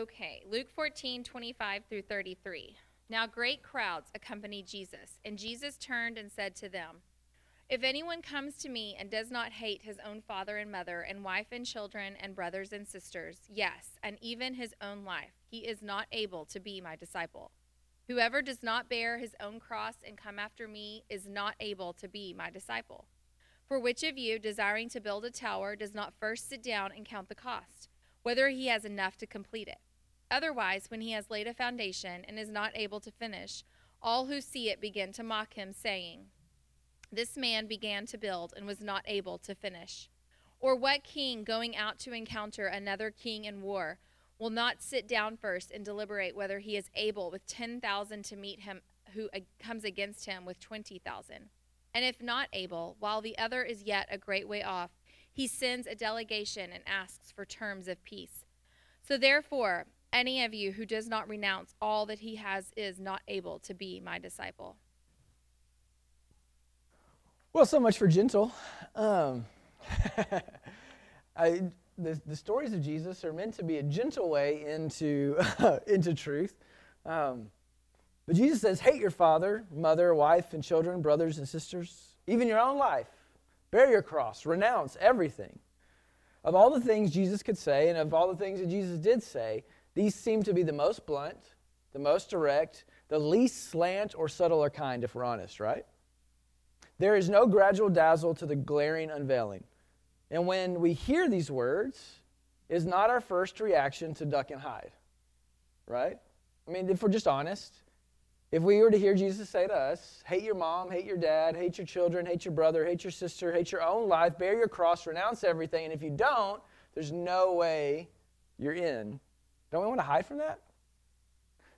Okay, Luke 14, 25 through 33. Now great crowds accompanied Jesus, and Jesus turned and said to them, If anyone comes to me and does not hate his own father and mother, and wife and children, and brothers and sisters, yes, and even his own life, he is not able to be my disciple. Whoever does not bear his own cross and come after me is not able to be my disciple. For which of you, desiring to build a tower, does not first sit down and count the cost, whether he has enough to complete it? Otherwise, when he has laid a foundation and is not able to finish, all who see it begin to mock him, saying, This man began to build and was not able to finish. Or what king going out to encounter another king in war will not sit down first and deliberate whether he is able with 10,000 to meet him who comes against him with 20,000? And if not able, while the other is yet a great way off, he sends a delegation and asks for terms of peace. So therefore, any of you who does not renounce all that he has is not able to be my disciple. Well, so much for gentle. Um, I, the, the stories of Jesus are meant to be a gentle way into, into truth. Um, but Jesus says, hate your father, mother, wife, and children, brothers and sisters, even your own life. Bear your cross, renounce everything. Of all the things Jesus could say, and of all the things that Jesus did say, these seem to be the most blunt, the most direct, the least slant or subtle or kind, if we're honest, right? There is no gradual dazzle to the glaring unveiling. And when we hear these words, is not our first reaction to duck and hide, right? I mean, if we're just honest, if we were to hear Jesus say to us, hate your mom, hate your dad, hate your children, hate your brother, hate your sister, hate your own life, bear your cross, renounce everything, and if you don't, there's no way you're in don't we want to hide from that?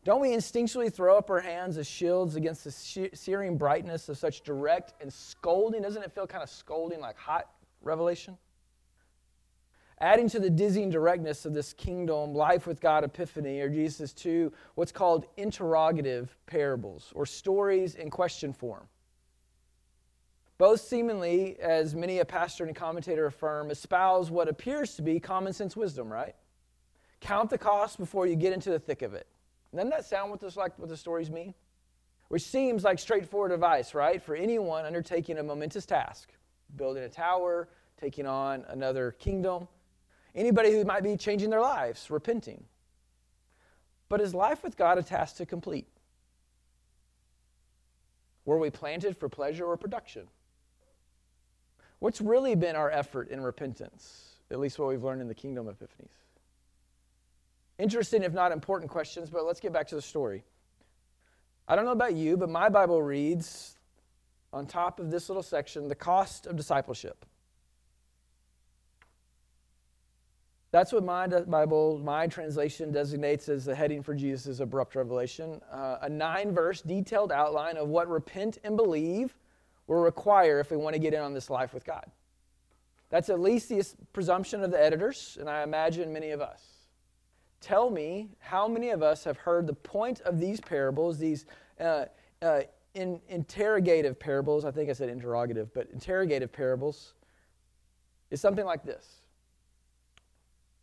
Don't we instinctually throw up our hands as shields against the searing brightness of such direct and scolding? Doesn't it feel kind of scolding like hot revelation? Adding to the dizzying directness of this kingdom, life with God epiphany, or Jesus' two what's called interrogative parables, or stories in question form. Both seemingly, as many a pastor and commentator affirm, espouse what appears to be common sense wisdom, right? Count the cost before you get into the thick of it. Doesn't that sound what, this, like, what the stories mean? Which seems like straightforward advice, right? For anyone undertaking a momentous task, building a tower, taking on another kingdom, anybody who might be changing their lives, repenting. But is life with God a task to complete? Were we planted for pleasure or production? What's really been our effort in repentance? At least what we've learned in the kingdom epiphanies. Interesting, if not important questions, but let's get back to the story. I don't know about you, but my Bible reads on top of this little section the cost of discipleship. That's what my Bible, my translation designates as the heading for Jesus' abrupt revelation uh, a nine verse detailed outline of what repent and believe will require if we want to get in on this life with God. That's at least the presumption of the editors, and I imagine many of us. Tell me how many of us have heard the point of these parables, these uh, uh, in, interrogative parables, I think I said interrogative, but interrogative parables, is something like this.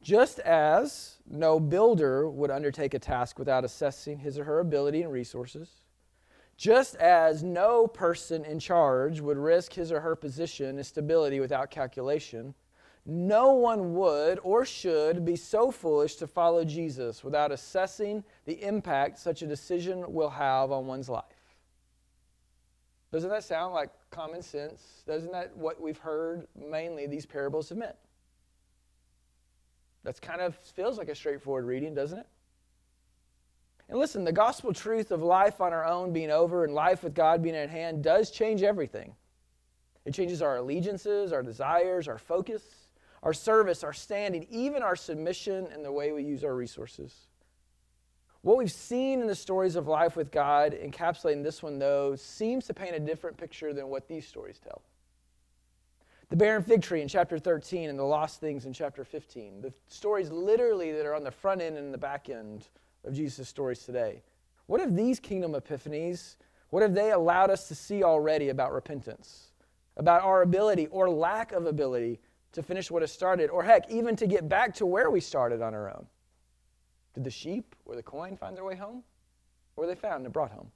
Just as no builder would undertake a task without assessing his or her ability and resources, just as no person in charge would risk his or her position and stability without calculation, no one would or should be so foolish to follow Jesus without assessing the impact such a decision will have on one's life. Doesn't that sound like common sense? Doesn't that what we've heard mainly these parables have meant? That's kind of feels like a straightforward reading, doesn't it? And listen, the gospel truth of life on our own being over and life with God being at hand does change everything. It changes our allegiances, our desires, our focus our service, our standing, even our submission and the way we use our resources. What we've seen in the stories of life with God, encapsulating this one though, seems to paint a different picture than what these stories tell. The barren fig tree in chapter 13 and the lost things in chapter 15. The stories literally that are on the front end and the back end of Jesus' stories today. What have these kingdom epiphanies, what have they allowed us to see already about repentance? About our ability or lack of ability to finish what has started, or heck, even to get back to where we started on our own. Did the sheep or the coin find their way home? Or were they found and brought home?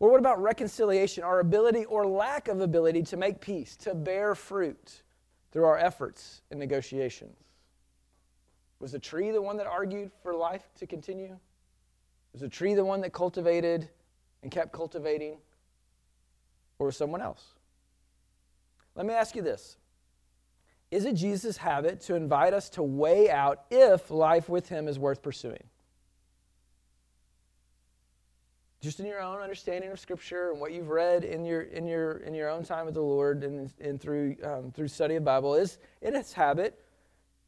Or what about reconciliation, our ability or lack of ability to make peace, to bear fruit through our efforts and negotiations? Was the tree the one that argued for life to continue? Was the tree the one that cultivated and kept cultivating? Or was someone else? Let me ask you this Is it Jesus' habit to invite us to weigh out if life with him is worth pursuing? Just in your own understanding of Scripture and what you've read in your, in your, in your own time with the Lord and, and through, um, through study of Bible, is it its habit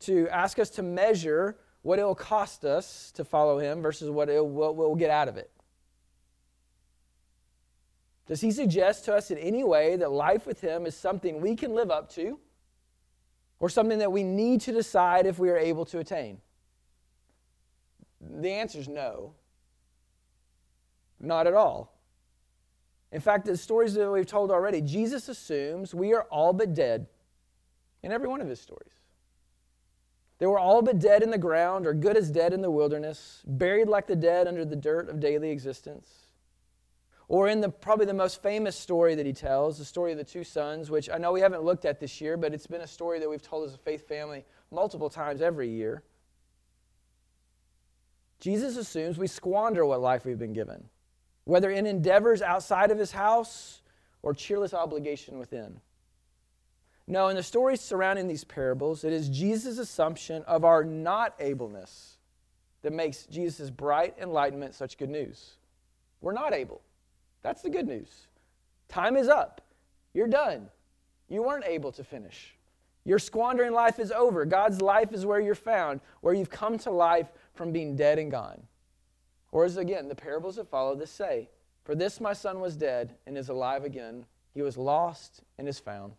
to ask us to measure what it will cost us to follow him versus what, it, what we'll get out of it. Does he suggest to us in any way that life with him is something we can live up to or something that we need to decide if we are able to attain? The answer is no. Not at all. In fact, the stories that we've told already, Jesus assumes we are all but dead in every one of his stories. They were all but dead in the ground, or good as dead in the wilderness, buried like the dead under the dirt of daily existence. Or in the probably the most famous story that he tells, the story of the two sons, which I know we haven't looked at this year, but it's been a story that we've told as a faith family multiple times every year. Jesus assumes we squander what life we've been given, whether in endeavors outside of his house or cheerless obligation within. No, in the stories surrounding these parables, it is Jesus' assumption of our not ableness that makes Jesus' bright enlightenment such good news. We're not able. That's the good news. Time is up. You're done. You weren't able to finish. Your squandering life is over. God's life is where you're found, where you've come to life from being dead and gone. Or as again, the parables that follow this say, For this my son was dead and is alive again. He was lost and is found.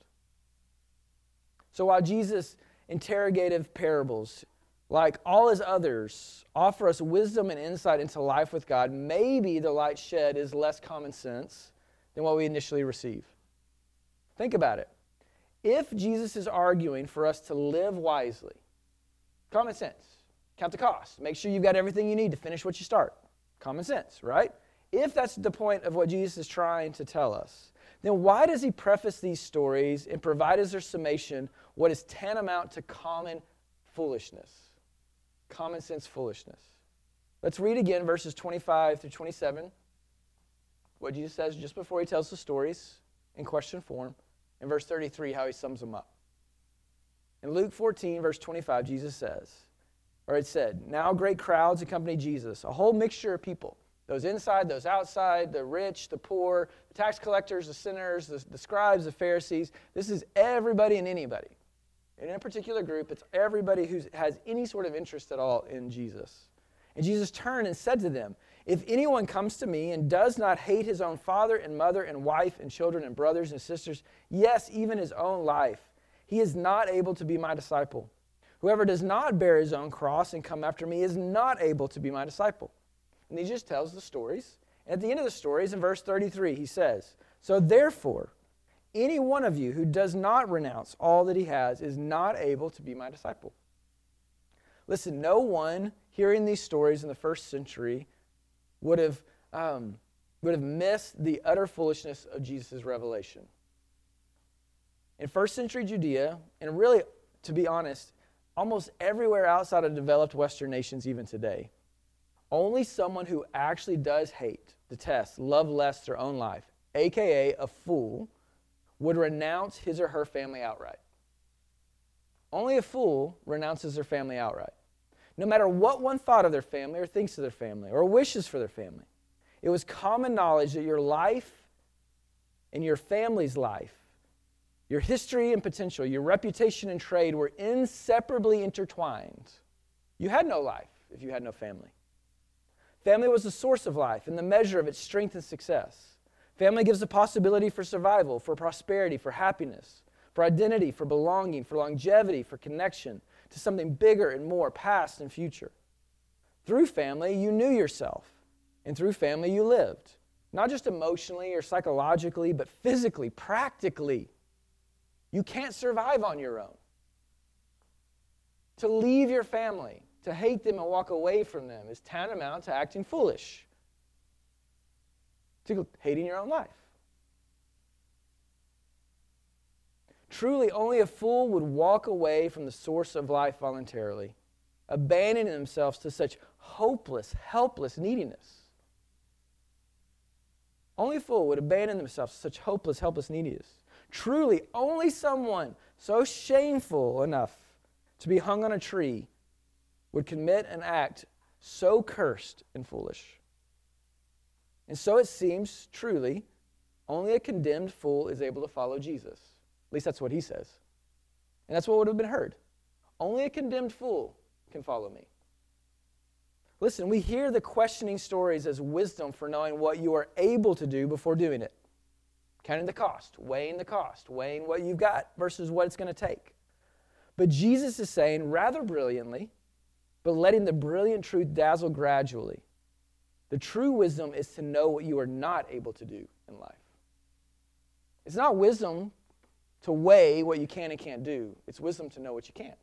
So while Jesus' interrogative parables, like all his others, offer us wisdom and insight into life with God, maybe the light shed is less common sense than what we initially receive. Think about it. If Jesus is arguing for us to live wisely, common sense, count the cost, make sure you've got everything you need to finish what you start. Common sense, right? If that's the point of what Jesus is trying to tell us, then why does he preface these stories and provide as their summation what is tantamount to common foolishness? Common sense foolishness. Let's read again verses 25 through 27. What Jesus says just before he tells the stories in question form. In verse 33, how he sums them up. In Luke 14, verse 25, Jesus says, or it said, Now great crowds accompany Jesus, a whole mixture of people those inside, those outside, the rich, the poor, the tax collectors, the sinners, the, the scribes, the Pharisees. This is everybody and anybody. In a particular group, it's everybody who has any sort of interest at all in Jesus. And Jesus turned and said to them, If anyone comes to me and does not hate his own father and mother and wife and children and brothers and sisters, yes, even his own life, he is not able to be my disciple. Whoever does not bear his own cross and come after me is not able to be my disciple. And he just tells the stories. And at the end of the stories, in verse 33, he says, So therefore, any one of you who does not renounce all that he has is not able to be my disciple. Listen, no one hearing these stories in the first century would have, um, would have missed the utter foolishness of Jesus' revelation. In first century Judea, and really, to be honest, almost everywhere outside of developed Western nations, even today, only someone who actually does hate, detest, love less their own life, aka a fool, would renounce his or her family outright. Only a fool renounces their family outright. No matter what one thought of their family or thinks of their family or wishes for their family, it was common knowledge that your life and your family's life, your history and potential, your reputation and trade were inseparably intertwined. You had no life if you had no family. Family was the source of life and the measure of its strength and success. Family gives the possibility for survival, for prosperity, for happiness, for identity, for belonging, for longevity, for connection to something bigger and more, past and future. Through family, you knew yourself, and through family, you lived. Not just emotionally or psychologically, but physically, practically. You can't survive on your own. To leave your family, to hate them and walk away from them is tantamount to acting foolish, to hating your own life. Truly, only a fool would walk away from the source of life voluntarily, abandoning themselves to such hopeless, helpless neediness. Only a fool would abandon themselves to such hopeless, helpless neediness. Truly, only someone so shameful enough to be hung on a tree would commit an act so cursed and foolish. And so it seems, truly, only a condemned fool is able to follow Jesus. At least that's what he says. And that's what would have been heard. Only a condemned fool can follow me. Listen, we hear the questioning stories as wisdom for knowing what you are able to do before doing it. Counting the cost, weighing the cost, weighing what you've got versus what it's going to take. But Jesus is saying, rather brilliantly, but letting the brilliant truth dazzle gradually, the true wisdom is to know what you are not able to do in life. It's not wisdom to weigh what you can and can't do, it's wisdom to know what you can't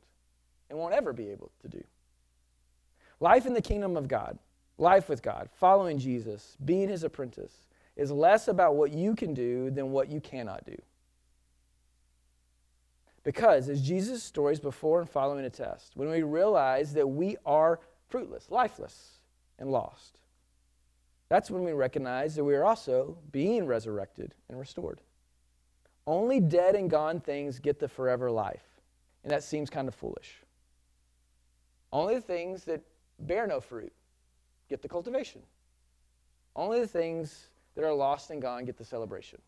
and won't ever be able to do. Life in the kingdom of God, life with God, following Jesus, being his apprentice, is less about what you can do than what you cannot do. Because, as Jesus' stories before and following attest, when we realize that we are fruitless, lifeless, and lost, that's when we recognize that we are also being resurrected and restored. Only dead and gone things get the forever life, and that seems kind of foolish. Only the things that bear no fruit get the cultivation. Only the things that are lost and gone get the celebration.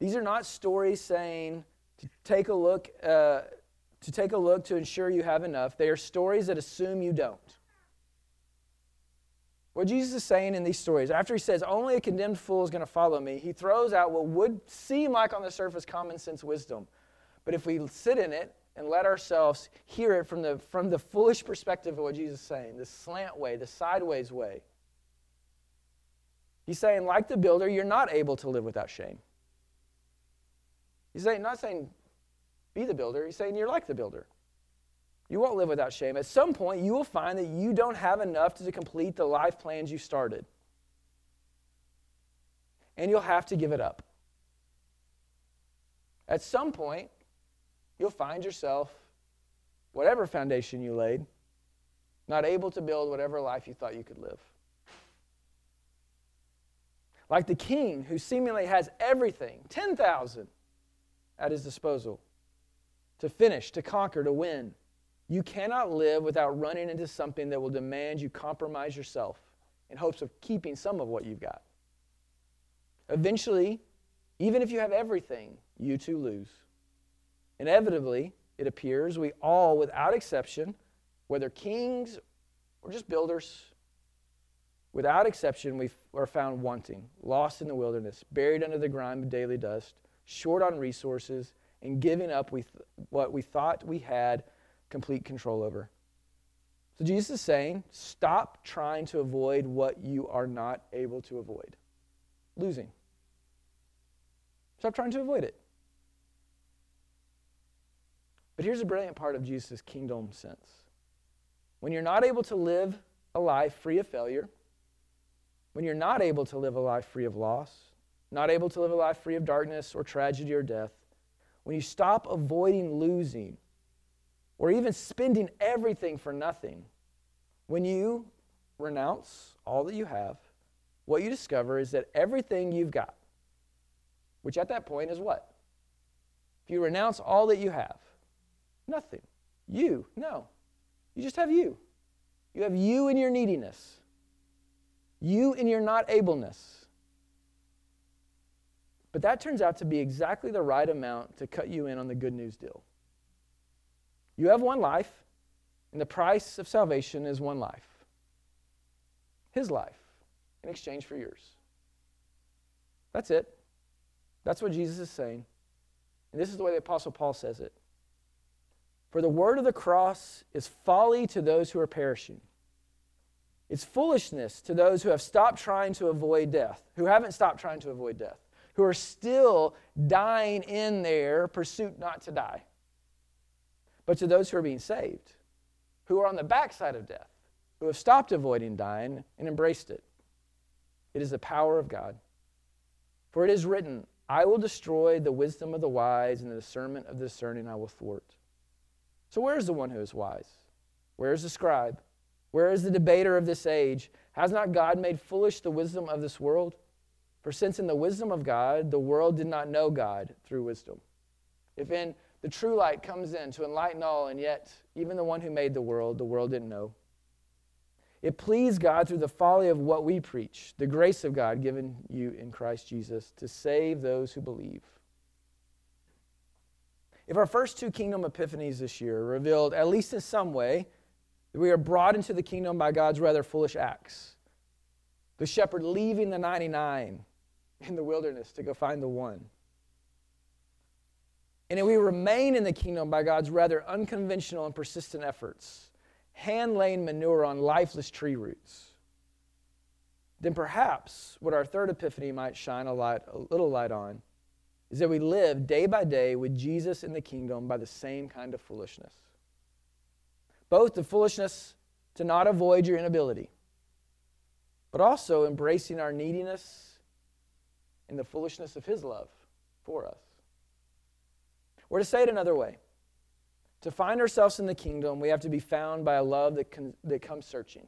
These are not stories saying to take a look, uh, to take a look to ensure you have enough. They are stories that assume you don't. What Jesus is saying in these stories, after he says, Only a condemned fool is going to follow me, he throws out what would seem like on the surface common sense wisdom. But if we sit in it and let ourselves hear it from the, from the foolish perspective of what Jesus is saying, the slant way, the sideways way. He's saying, like the builder, you're not able to live without shame. He's saying, not saying be the builder, he's saying you're like the builder. You won't live without shame. At some point, you will find that you don't have enough to complete the life plans you started. And you'll have to give it up. At some point, you'll find yourself, whatever foundation you laid, not able to build whatever life you thought you could live. Like the king who seemingly has everything 10,000 at his disposal to finish, to conquer, to win. You cannot live without running into something that will demand you compromise yourself in hopes of keeping some of what you've got. Eventually, even if you have everything, you too lose. Inevitably, it appears we all, without exception, whether kings or just builders, without exception, we are found wanting, lost in the wilderness, buried under the grime of daily dust, short on resources, and giving up what we thought we had complete control over. So Jesus is saying, stop trying to avoid what you are not able to avoid. Losing. Stop trying to avoid it. But here's a brilliant part of Jesus' kingdom sense. When you're not able to live a life free of failure, when you're not able to live a life free of loss, not able to live a life free of darkness or tragedy or death, when you stop avoiding losing or even spending everything for nothing, when you renounce all that you have, what you discover is that everything you've got, which at that point is what? If you renounce all that you have, Nothing. You, no. You just have you. You have you in your neediness, you in your not ableness. But that turns out to be exactly the right amount to cut you in on the good news deal. You have one life, and the price of salvation is one life. His life in exchange for yours. That's it. That's what Jesus is saying. And this is the way the Apostle Paul says it. For the word of the cross is folly to those who are perishing. It's foolishness to those who have stopped trying to avoid death, who haven't stopped trying to avoid death, who are still dying in their pursuit not to die. But to those who are being saved, who are on the backside of death, who have stopped avoiding dying and embraced it. It is the power of God. For it is written, I will destroy the wisdom of the wise, and the discernment of the discerning I will thwart. So, where is the one who is wise? Where is the scribe? Where is the debater of this age? Has not God made foolish the wisdom of this world? For since in the wisdom of God, the world did not know God through wisdom. If in the true light comes in to enlighten all, and yet even the one who made the world, the world didn't know. It pleased God through the folly of what we preach, the grace of God given you in Christ Jesus, to save those who believe. If our first two kingdom epiphanies this year revealed, at least in some way, that we are brought into the kingdom by God's rather foolish acts, the shepherd leaving the 99 in the wilderness to go find the one. And if we remain in the kingdom by God's rather unconventional and persistent efforts, hand laying manure on lifeless tree roots, then perhaps what our third epiphany might shine a, light, a little light on is that we live day by day with Jesus in the kingdom by the same kind of foolishness. Both the foolishness to not avoid your inability, but also embracing our neediness and the foolishness of His love for us. Or to say it another way, to find ourselves in the kingdom, we have to be found by a love that, that comes searching.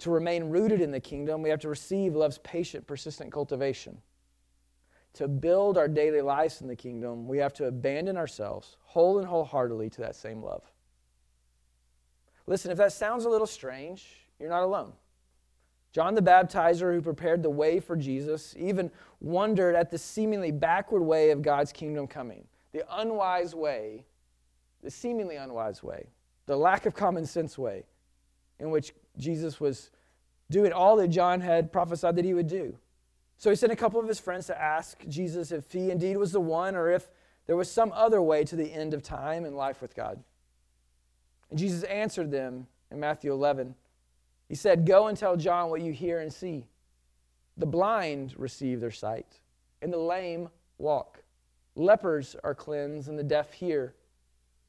To remain rooted in the kingdom, we have to receive love's patient, persistent cultivation. To build our daily lives in the kingdom, we have to abandon ourselves whole and wholeheartedly to that same love. Listen, if that sounds a little strange, you're not alone. John the Baptizer, who prepared the way for Jesus, even wondered at the seemingly backward way of God's kingdom coming, the unwise way, the seemingly unwise way, the lack of common sense way in which Jesus was doing all that John had prophesied that he would do. So he sent a couple of his friends to ask Jesus if he indeed was the one or if there was some other way to the end of time and life with God. And Jesus answered them in Matthew 11 he said, Go and tell John what you hear and see. The blind receive their sight, and the lame walk. Lepers are cleansed, and the deaf hear.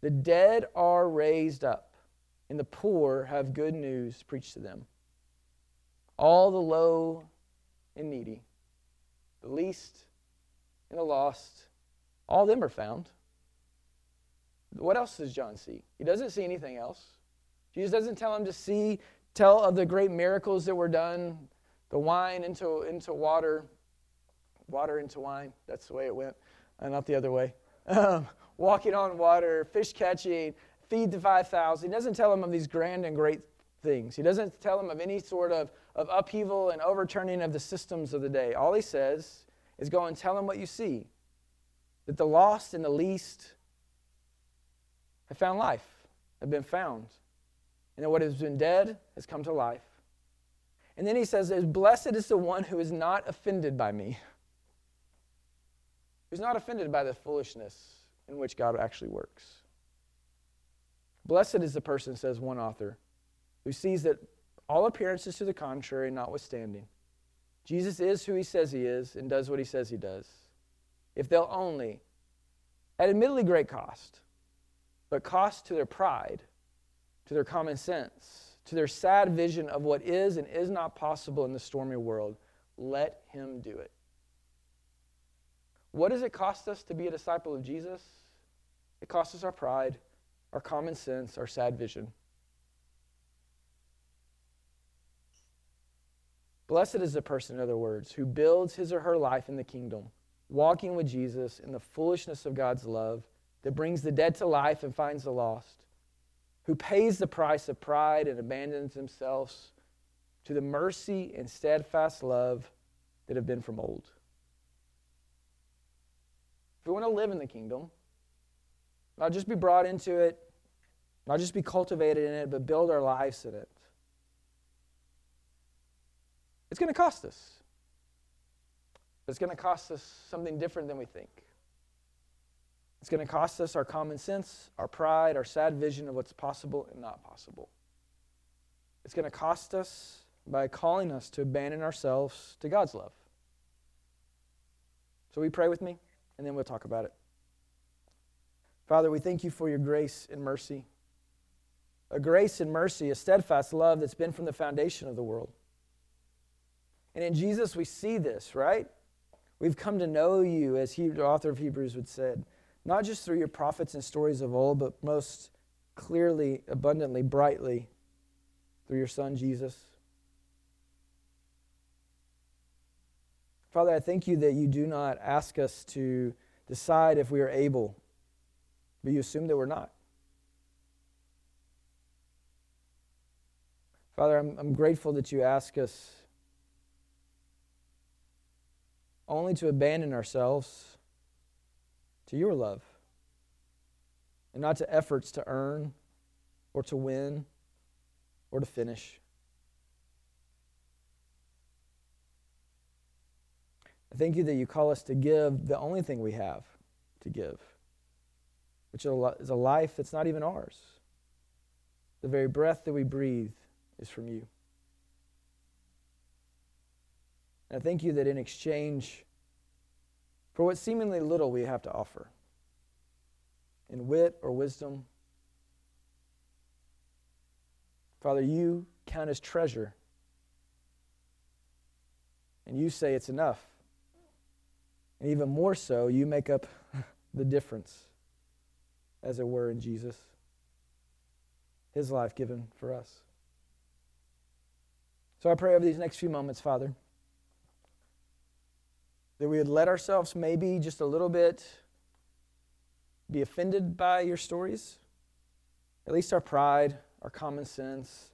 The dead are raised up, and the poor have good news preached to them. All the low and needy, the least and the lost, all them are found. What else does John see? He doesn't see anything else. Jesus doesn't tell him to see tell of the great miracles that were done the wine into, into water, water into wine. That's the way it went, uh, not the other way. Um, walking on water, fish catching, feed the 5,000. He doesn't tell them of these grand and great things. He doesn't tell them of any sort of, of upheaval and overturning of the systems of the day. All he says is go and tell them what you see that the lost and the least have found life, have been found and that what has been dead has come to life. And then he says, Blessed is the one who is not offended by me, who's not offended by the foolishness in which God actually works. Blessed is the person, says one author, who sees that all appearances to the contrary notwithstanding, Jesus is who he says he is and does what he says he does. If they'll only, at admittedly great cost, but cost to their pride, to their common sense, to their sad vision of what is and is not possible in the stormy world, let him do it. What does it cost us to be a disciple of Jesus? It costs us our pride, our common sense, our sad vision. Blessed is the person, in other words, who builds his or her life in the kingdom, walking with Jesus in the foolishness of God's love that brings the dead to life and finds the lost who pays the price of pride and abandons themselves to the mercy and steadfast love that have been from old. If we want to live in the kingdom, not just be brought into it, not just be cultivated in it, but build our lives in it, it's going to cost us. It's going to cost us something different than we think. It's going to cost us our common sense, our pride, our sad vision of what's possible and not possible. It's going to cost us by calling us to abandon ourselves to God's love. So, we pray with me, and then we'll talk about it. Father, we thank you for your grace and mercy. A grace and mercy, a steadfast love that's been from the foundation of the world. And in Jesus, we see this, right? We've come to know you, as he, the author of Hebrews would said, not just through your prophets and stories of old, but most clearly, abundantly, brightly through your Son, Jesus. Father, I thank you that you do not ask us to decide if we are able, but you assume that we're not. Father, I'm, I'm grateful that you ask us only to abandon ourselves to your love and not to efforts to earn or to win or to finish. I thank you that you call us to give the only thing we have to give, which is a life that's not even ours. The very breath that we breathe is from you. And I thank you that in exchange for what seemingly little we have to offer, in wit or wisdom, Father, you count as treasure. And you say it's enough. And even more so, you make up the difference, as it were, in Jesus. His life given for us. So I pray over these next few moments, Father, that we would let ourselves maybe just a little bit be offended by your stories, at least our pride, our common sense,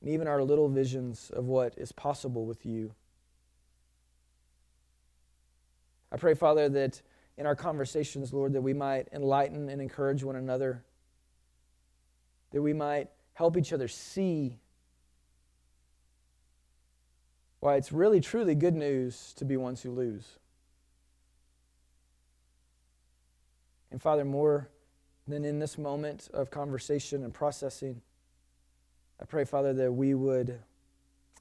and even our little visions of what is possible with you. I pray, Father, that in our conversations, Lord, that we might enlighten and encourage one another, that we might help each other see why it's really, truly good news to be ones who lose. And Father, more than in this moment of conversation and processing, I pray, Father, that we would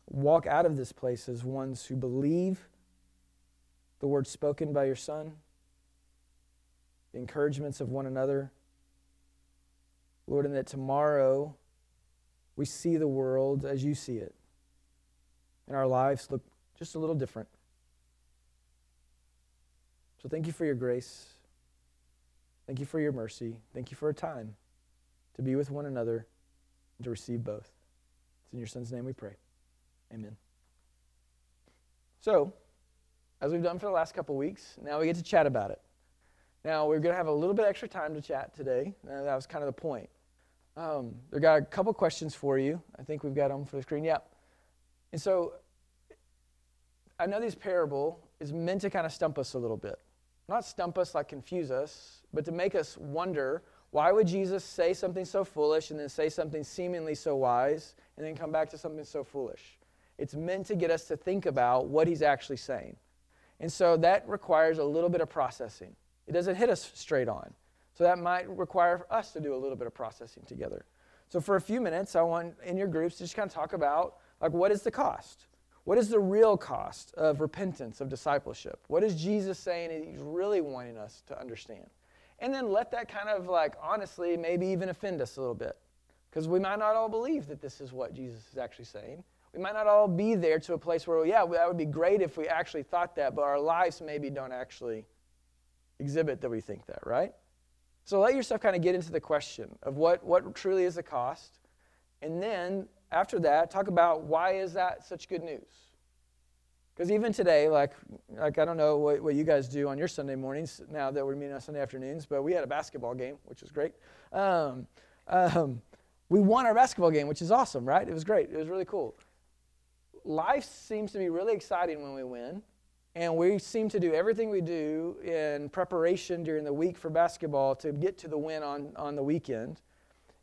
walk out of this place as ones who believe the words spoken by your Son, the encouragements of one another. Lord, and that tomorrow we see the world as you see it and our lives look just a little different. So thank you for your grace. Thank you for your mercy. Thank you for a time to be with one another and to receive both. It's in your son's name we pray. Amen. So, as we've done for the last couple weeks, now we get to chat about it. Now, we're going to have a little bit extra time to chat today. That was kind of the point. Um, we got a couple questions for you. I think we've got them for the screen. Yep. And so, I know this parable is meant to kind of stump us a little bit. Not stump us like confuse us, but to make us wonder why would Jesus say something so foolish and then say something seemingly so wise and then come back to something so foolish? It's meant to get us to think about what he's actually saying. And so that requires a little bit of processing. It doesn't hit us straight on. So that might require us to do a little bit of processing together. So for a few minutes, I want in your groups to just kind of talk about like what is the cost? What is the real cost of repentance, of discipleship? What is Jesus saying that he's really wanting us to understand? And then let that kind of like honestly maybe even offend us a little bit. Because we might not all believe that this is what Jesus is actually saying. We might not all be there to a place where, yeah, that would be great if we actually thought that, but our lives maybe don't actually exhibit that we think that, right? So let yourself kind of get into the question of what, what truly is the cost. And then after that, talk about why is that such good news? Because even today, like, like I don't know what, what you guys do on your Sunday mornings now that we're meeting on Sunday afternoons, but we had a basketball game, which was great. Um, um, we won our basketball game, which is awesome, right? It was great. It was really cool. Life seems to be really exciting when we win, and we seem to do everything we do in preparation during the week for basketball to get to the win on, on the weekend.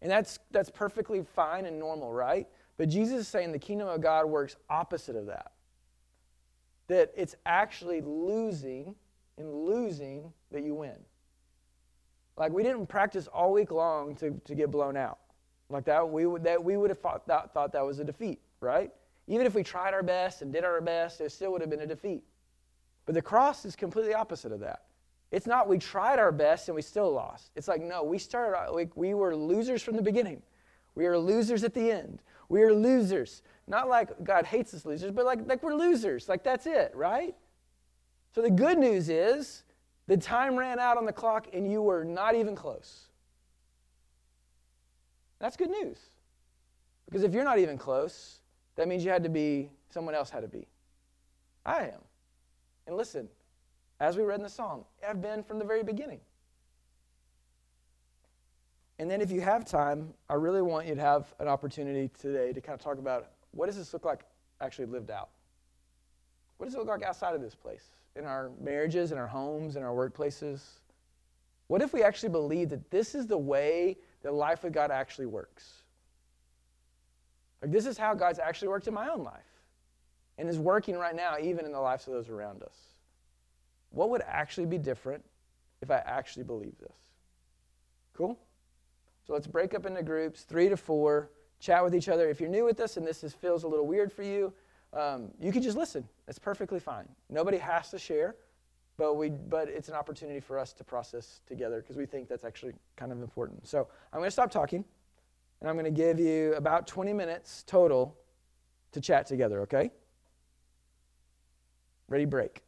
And that's, that's perfectly fine and normal, right? But Jesus is saying the kingdom of God works opposite of that. That it's actually losing and losing that you win. Like we didn't practice all week long to, to get blown out. Like that, we would, that, we would have thought that, thought that was a defeat, right? Even if we tried our best and did our best, it still would have been a defeat. But the cross is completely opposite of that. It's not we tried our best and we still lost. It's like, no, we started, like, we were losers from the beginning. We are losers at the end. We are losers. Not like God hates us losers, but like, like we're losers. Like that's it, right? So the good news is the time ran out on the clock and you were not even close. That's good news. Because if you're not even close, that means you had to be, someone else had to be. I am. And listen, as we read in the psalm, I've been from the very beginning. And then if you have time, I really want you to have an opportunity today to kind of talk about what does this look like actually lived out? What does it look like outside of this place? In our marriages, in our homes, in our workplaces? What if we actually believe that this is the way that life with God actually works? Like, this is how God's actually worked in my own life and is working right now, even in the lives of those around us. What would actually be different if I actually believe this? Cool? So let's break up into groups, three to four, chat with each other. If you're new with this and this is, feels a little weird for you, um, you can just listen. That's perfectly fine. Nobody has to share, but, we, but it's an opportunity for us to process together because we think that's actually kind of important. So I'm going to stop talking, and I'm going to give you about 20 minutes total to chat together, okay? Ready, break.